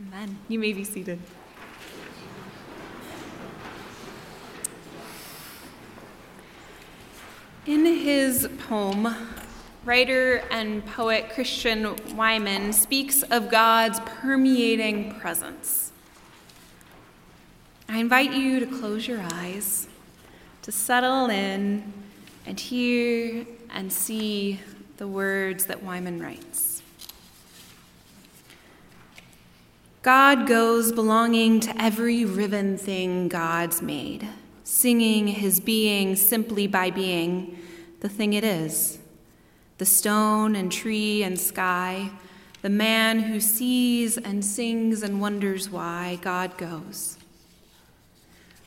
Amen. You may be seated. In his poem, writer and poet Christian Wiman speaks of God's permeating presence. I invite you to close your eyes, to settle in, and hear and see the words that Wiman writes. God goes belonging to every riven thing God's made singing his being simply by being the thing it is the stone and tree and sky, the man who sees and sings and wonders why God goes.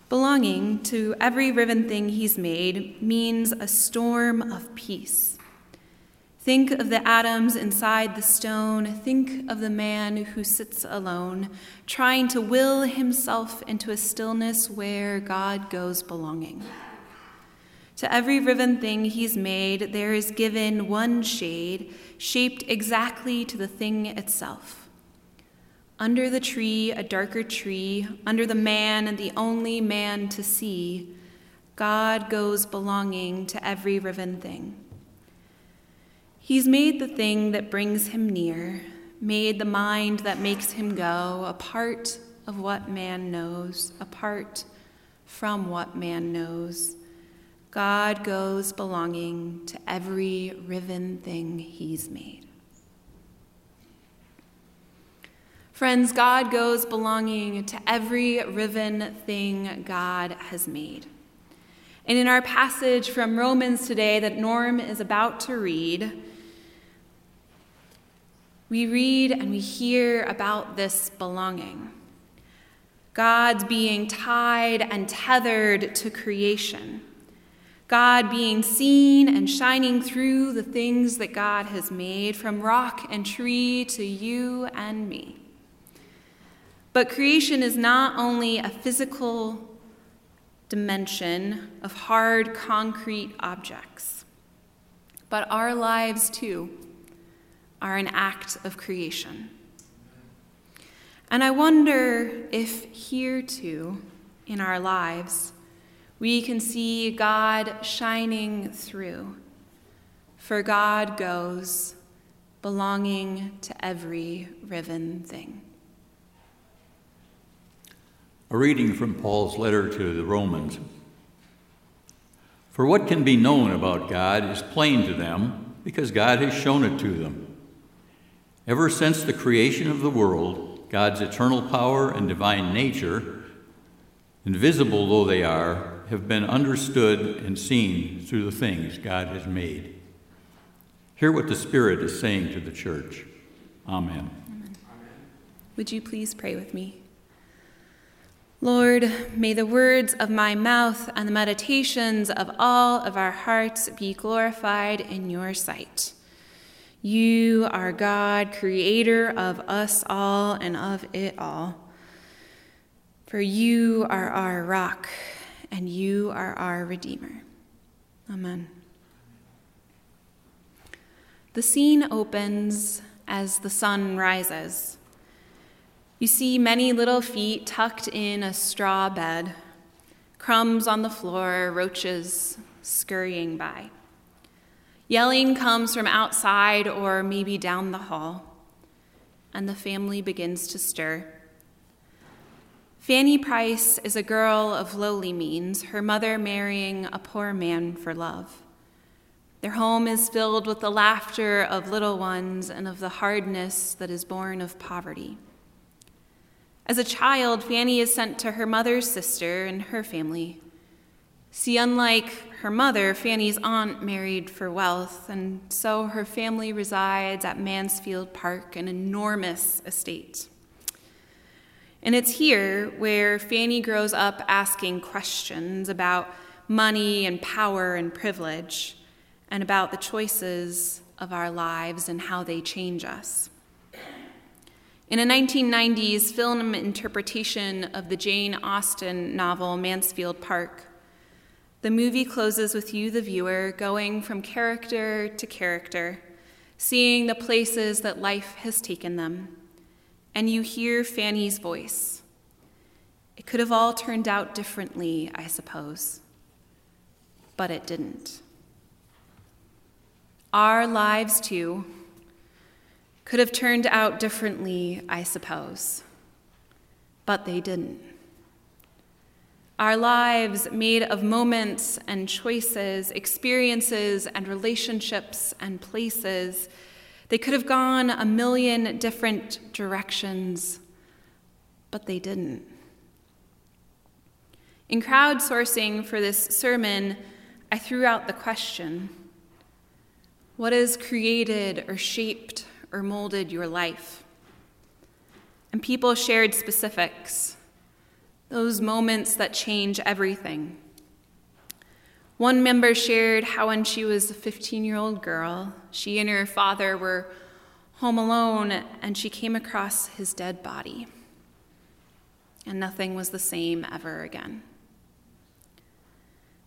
Belonging to every riven thing he's made means a storm of peace Think of the atoms inside the stone. Think of the man who sits alone, trying to will himself into a stillness where God goes belonging. To every riven thing he's made, there is given one shade, shaped exactly to the thing itself. Under the tree, a darker tree, under the man, the only man to see, God goes belonging to every riven thing. He's made the thing that brings him near, made the mind that makes him go, a part of what man knows, apart from what man knows. God goes belonging to every riven thing he's made. Friends, God goes belonging to every riven thing God has made. And in our passage from Romans today that Norm is about to read, we read and we hear about this belonging. God's being tied and tethered to creation. God being seen and shining through the things that God has made, from rock and tree to you and me. But creation is not only a physical dimension of hard concrete objects, but our lives too are an act of creation. And I wonder if here too, in our lives, we can see God shining through. For God goes belonging to every riven thing. A reading from Paul's letter to the Romans. For what can be known about God is plain to them because God has shown it to them. Ever since the creation of the world, God's eternal power and divine nature, invisible though they are, have been understood and seen through the things God has made. Hear what the Spirit is saying to the church. Amen. Amen. Would you please pray with me? Lord, may the words of my mouth and the meditations of all of our hearts be glorified in your sight. You are God, creator of us all and of it all. For you are our rock, and you are our Redeemer. Amen. The scene opens as the sun rises. You see many little feet tucked in a straw bed, crumbs on the floor, roaches scurrying by. Yelling comes from outside or maybe down the hall, and the family begins to stir. Fanny Price is a girl of lowly means, her mother marrying a poor man for love. Their home is filled with the laughter of little ones and of the hardness that is born of poverty. As a child, Fanny is sent to her mother's sister and her family. See, unlike her mother, Fanny's aunt, married for wealth, and so her family resides at Mansfield Park, an enormous estate. And it's here where Fanny grows up asking questions about money and power and privilege, and about the choices of our lives and how they change us. In a 1990s film interpretation of the Jane Austen novel Mansfield Park, the movie closes with you, the viewer, going from character to character, seeing the places that life has taken them, and you hear Fanny's voice. It could have all turned out differently, I suppose, but it didn't. Our lives, too, could have turned out differently, I suppose, but they didn't. Our lives, made of moments and choices, experiences and relationships and places, they could have gone a million different directions, but they didn't. In crowdsourcing for this sermon, I threw out the question What has created or shaped or molded your life? And people shared specifics those moments that change everything. One member shared how, when she was a 15 year old girl, she and her father were home alone and she came across his dead body. And nothing was the same ever again.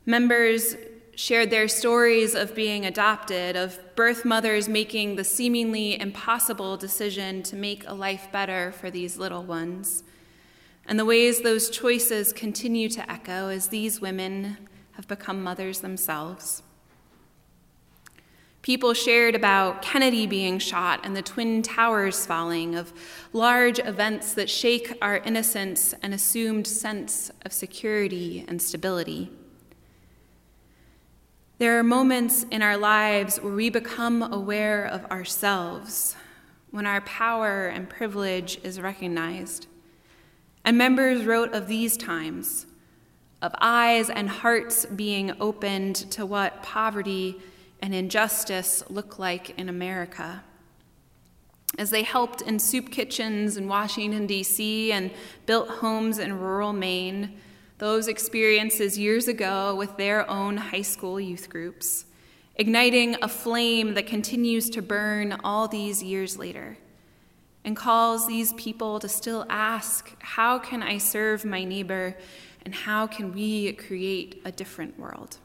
Members shared their stories of being adopted, of birth mothers making the seemingly impossible decision to make a life better for these little ones and the ways those choices continue to echo as these women have become mothers themselves. People shared about Kennedy being shot and the Twin Towers falling, of large events that shake our innocence and assumed sense of security and stability. There are moments in our lives where we become aware of ourselves, when our power and privilege is recognized. And members wrote of these times, of eyes and hearts being opened to what poverty and injustice look like in America. As they helped in soup kitchens in Washington, D.C., and built homes in rural Maine, those experiences years ago with their own high school youth groups, igniting a flame that continues to burn all these years later and calls these people to still ask, How can I serve my neighbor, and how can we create a different world?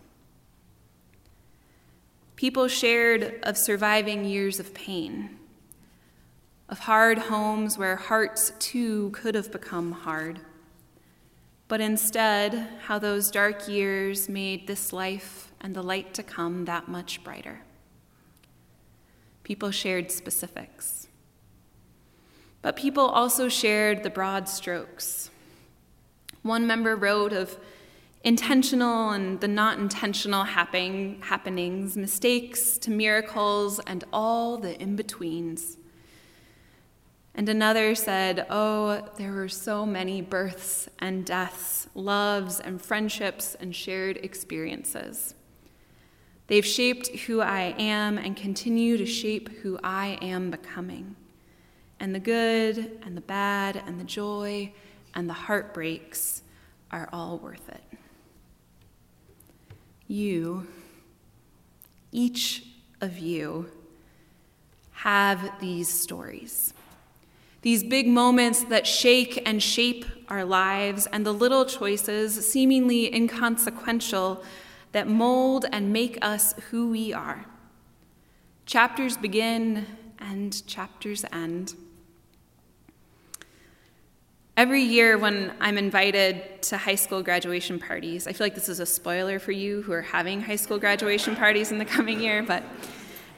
People shared of surviving years of pain, of hard homes where hearts too could have become hard, but instead, how those dark years made this life and the light to come that much brighter. People shared specifics. But people also shared the broad strokes. One member wrote of intentional and the not intentional happen- happenings, mistakes to miracles, and all the in betweens. And another said, Oh, there were so many births and deaths, loves and friendships and shared experiences. They've shaped who I am and continue to shape who I am becoming and the good and the bad and the joy and the heartbreaks are all worth it. You, each of you, have these stories. These big moments that shake and shape our lives, and the little choices, seemingly inconsequential, that mold and make us who we are. Chapters begin and chapters end. Every year, when I'm invited to high school graduation parties, I feel like this is a spoiler for you who are having high school graduation parties in the coming year, but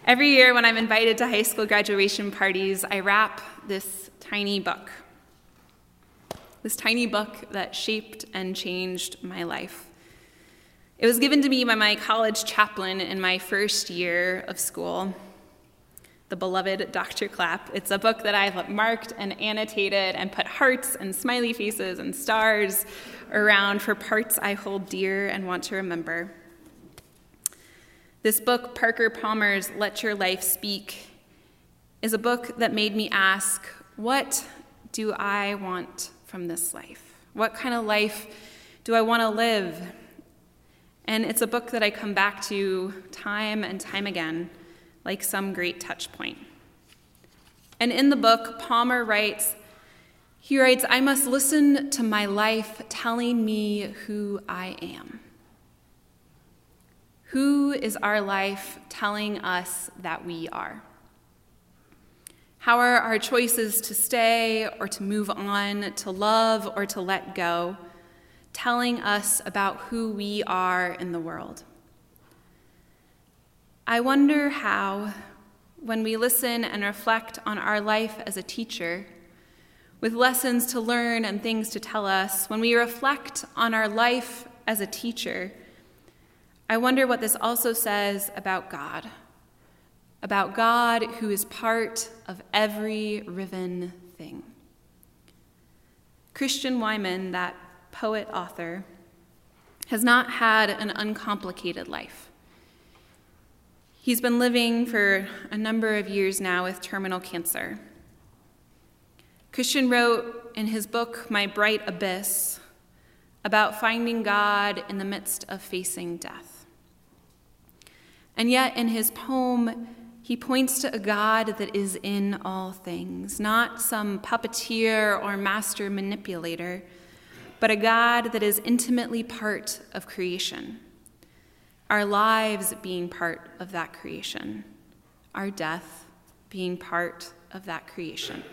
every year when I'm invited to high school graduation parties, I wrap this tiny book. This tiny book that shaped and changed my life. It was given to me by my college chaplain in my first year of school the beloved Dr. Clapp. It's a book that I've marked and annotated and put hearts and smiley faces and stars around for parts I hold dear and want to remember. This book, Parker Palmer's Let Your Life Speak, is a book that made me ask, what do I want from this life? What kind of life do I want to live? And it's a book that I come back to time and time again like some great touch point. And in the book, Palmer writes, he writes, I must listen to my life telling me who I am. Who is our life telling us that we are? How are our choices to stay or to move on, to love or to let go, telling us about who we are in the world? I wonder how, when we listen and reflect on our life as a teacher, with lessons to learn and things to tell us, when we reflect on our life as a teacher, I wonder what this also says about God about God who is part of every riven thing. Christian Wiman, that poet author, has not had an uncomplicated life. He's been living for a number of years now with terminal cancer. Christian wrote in his book, My Bright Abyss, about finding God in the midst of facing death. And yet, in his poem, he points to a God that is in all things, not some puppeteer or master manipulator, but a God that is intimately part of creation, our lives being part of that creation, our death being part of that creation.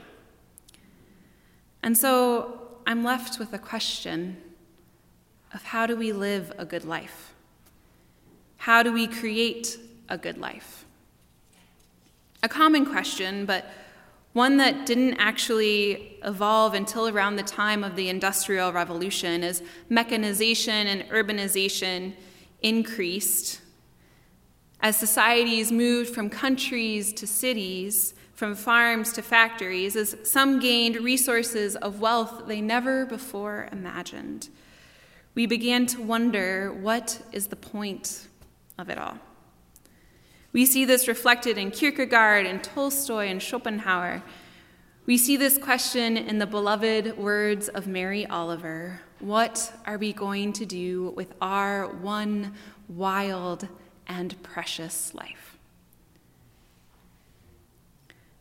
And so I'm left with a question of how do we live a good life? How do we create a good life? a common question, but one that didn't actually evolve until around the time of the Industrial Revolution as mechanization and urbanization increased. As societies moved from countries to cities, from farms to factories, as some gained resources of wealth they never before imagined, we began to wonder what is the point of it all? We see this reflected in Kierkegaard and Tolstoy and Schopenhauer. We see this question in the beloved words of Mary Oliver What are we going to do with our one wild and precious life?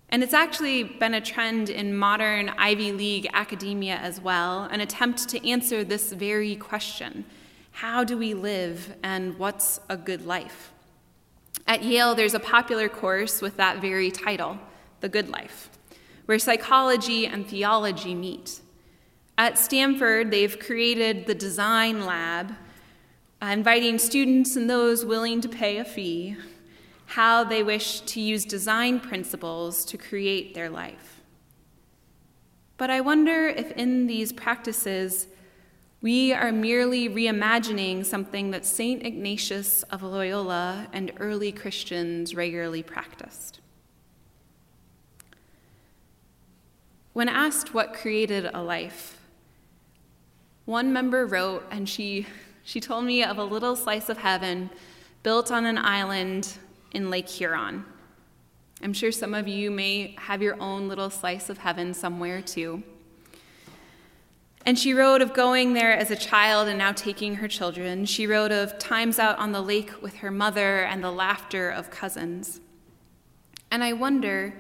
And it's actually been a trend in modern Ivy League academia as well, an attempt to answer this very question How do we live, and what's a good life? At Yale, there's a popular course with that very title, The Good Life, where psychology and theology meet. At Stanford, they've created the Design Lab, uh, inviting students and those willing to pay a fee how they wish to use design principles to create their life. But I wonder if in these practices, we are merely reimagining something that St. Ignatius of Loyola and early Christians regularly practiced. When asked what created a life, one member wrote, and she, she told me of a little slice of heaven built on an island in Lake Huron. I'm sure some of you may have your own little slice of heaven somewhere too. And she wrote of going there as a child and now taking her children. She wrote of times out on the lake with her mother and the laughter of cousins. And I wonder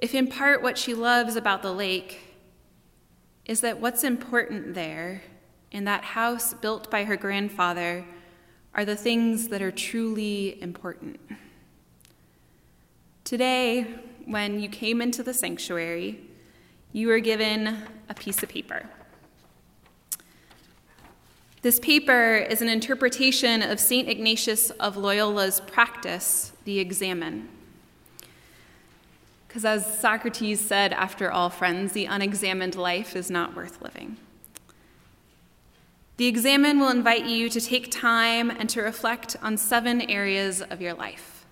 if, in part, what she loves about the lake is that what's important there, in that house built by her grandfather, are the things that are truly important. Today, when you came into the sanctuary, you were given a piece of paper. This paper is an interpretation of St. Ignatius of Loyola's practice, the examen. Because as Socrates said, after all, friends, the unexamined life is not worth living. The examen will invite you to take time and to reflect on seven areas of your life.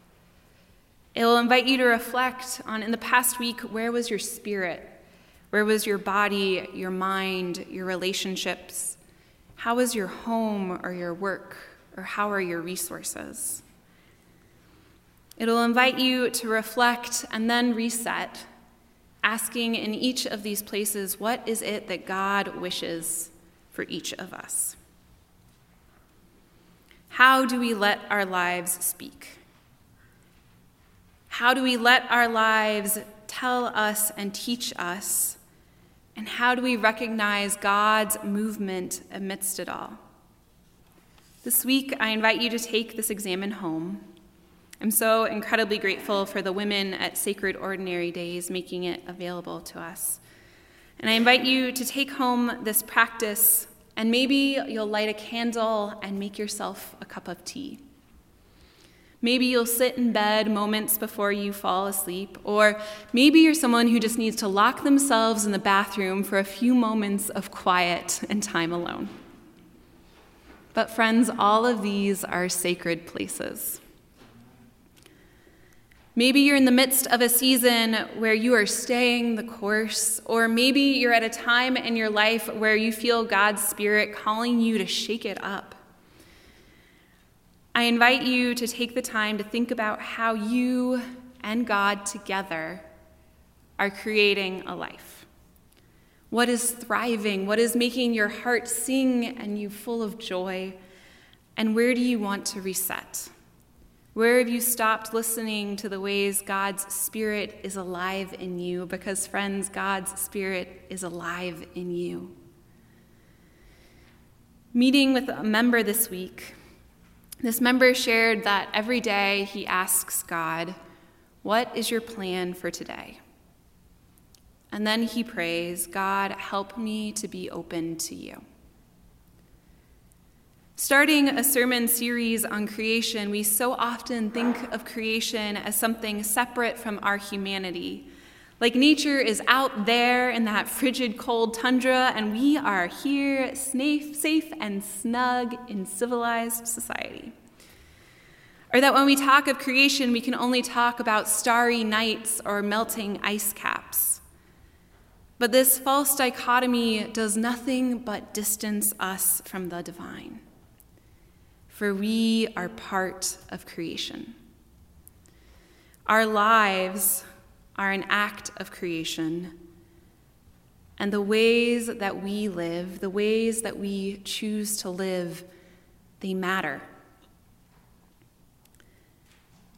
It will invite you to reflect on in the past week where was your spirit? Where was your body, your mind, your relationships? How is your home or your work, or how are your resources? It'll invite you to reflect and then reset, asking in each of these places, what is it that God wishes for each of us? How do we let our lives speak? How do we let our lives tell us and teach us and how do we recognize God's movement amidst it all? This week, I invite you to take this examen home I'm so incredibly grateful for the women at Sacred Ordinary Days making it available to us. And I invite you to take home this practice, and maybe you'll light a candle and make yourself a cup of tea. Maybe you'll sit in bed moments before you fall asleep, or maybe you're someone who just needs to lock themselves in the bathroom for a few moments of quiet and time alone. But, friends, all of these are sacred places. Maybe you're in the midst of a season where you are staying the course, or maybe you're at a time in your life where you feel God's Spirit calling you to shake it up. I invite you to take the time to think about how you and God together are creating a life. What is thriving? What is making your heart sing and you full of joy? And where do you want to reset? Where have you stopped listening to the ways God's Spirit is alive in you? Because, friends, God's Spirit is alive in you. Meeting with a member this week, this member shared that every day he asks God, What is your plan for today? And then he prays, God, help me to be open to you. Starting a sermon series on creation, we so often think of creation as something separate from our humanity. Like nature is out there in that frigid, cold tundra, and we are here, safe and snug in civilized society. Or that when we talk of creation, we can only talk about starry nights or melting ice caps. But this false dichotomy does nothing but distance us from the divine for we are part of creation. Our lives are an act of creation, and the ways that we live, the ways that we choose to live, they matter.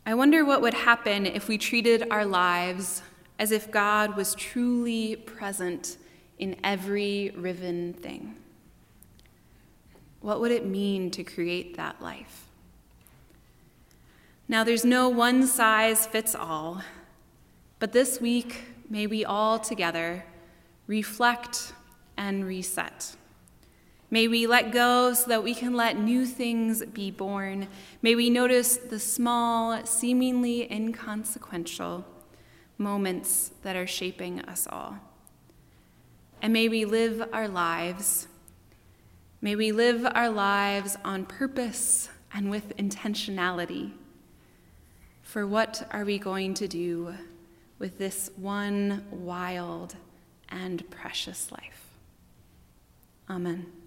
I wonder what would happen if we treated our lives as if God was truly present in every riven thing. What would it mean to create that life? Now, there's no one size fits all, but this week, may we all together reflect and reset. May we let go so that we can let new things be born. May we notice the small, seemingly inconsequential moments that are shaping us all. And may we live our lives May we live our lives on purpose and with intentionality. For what are we going to do with this one wild and precious life? Amen.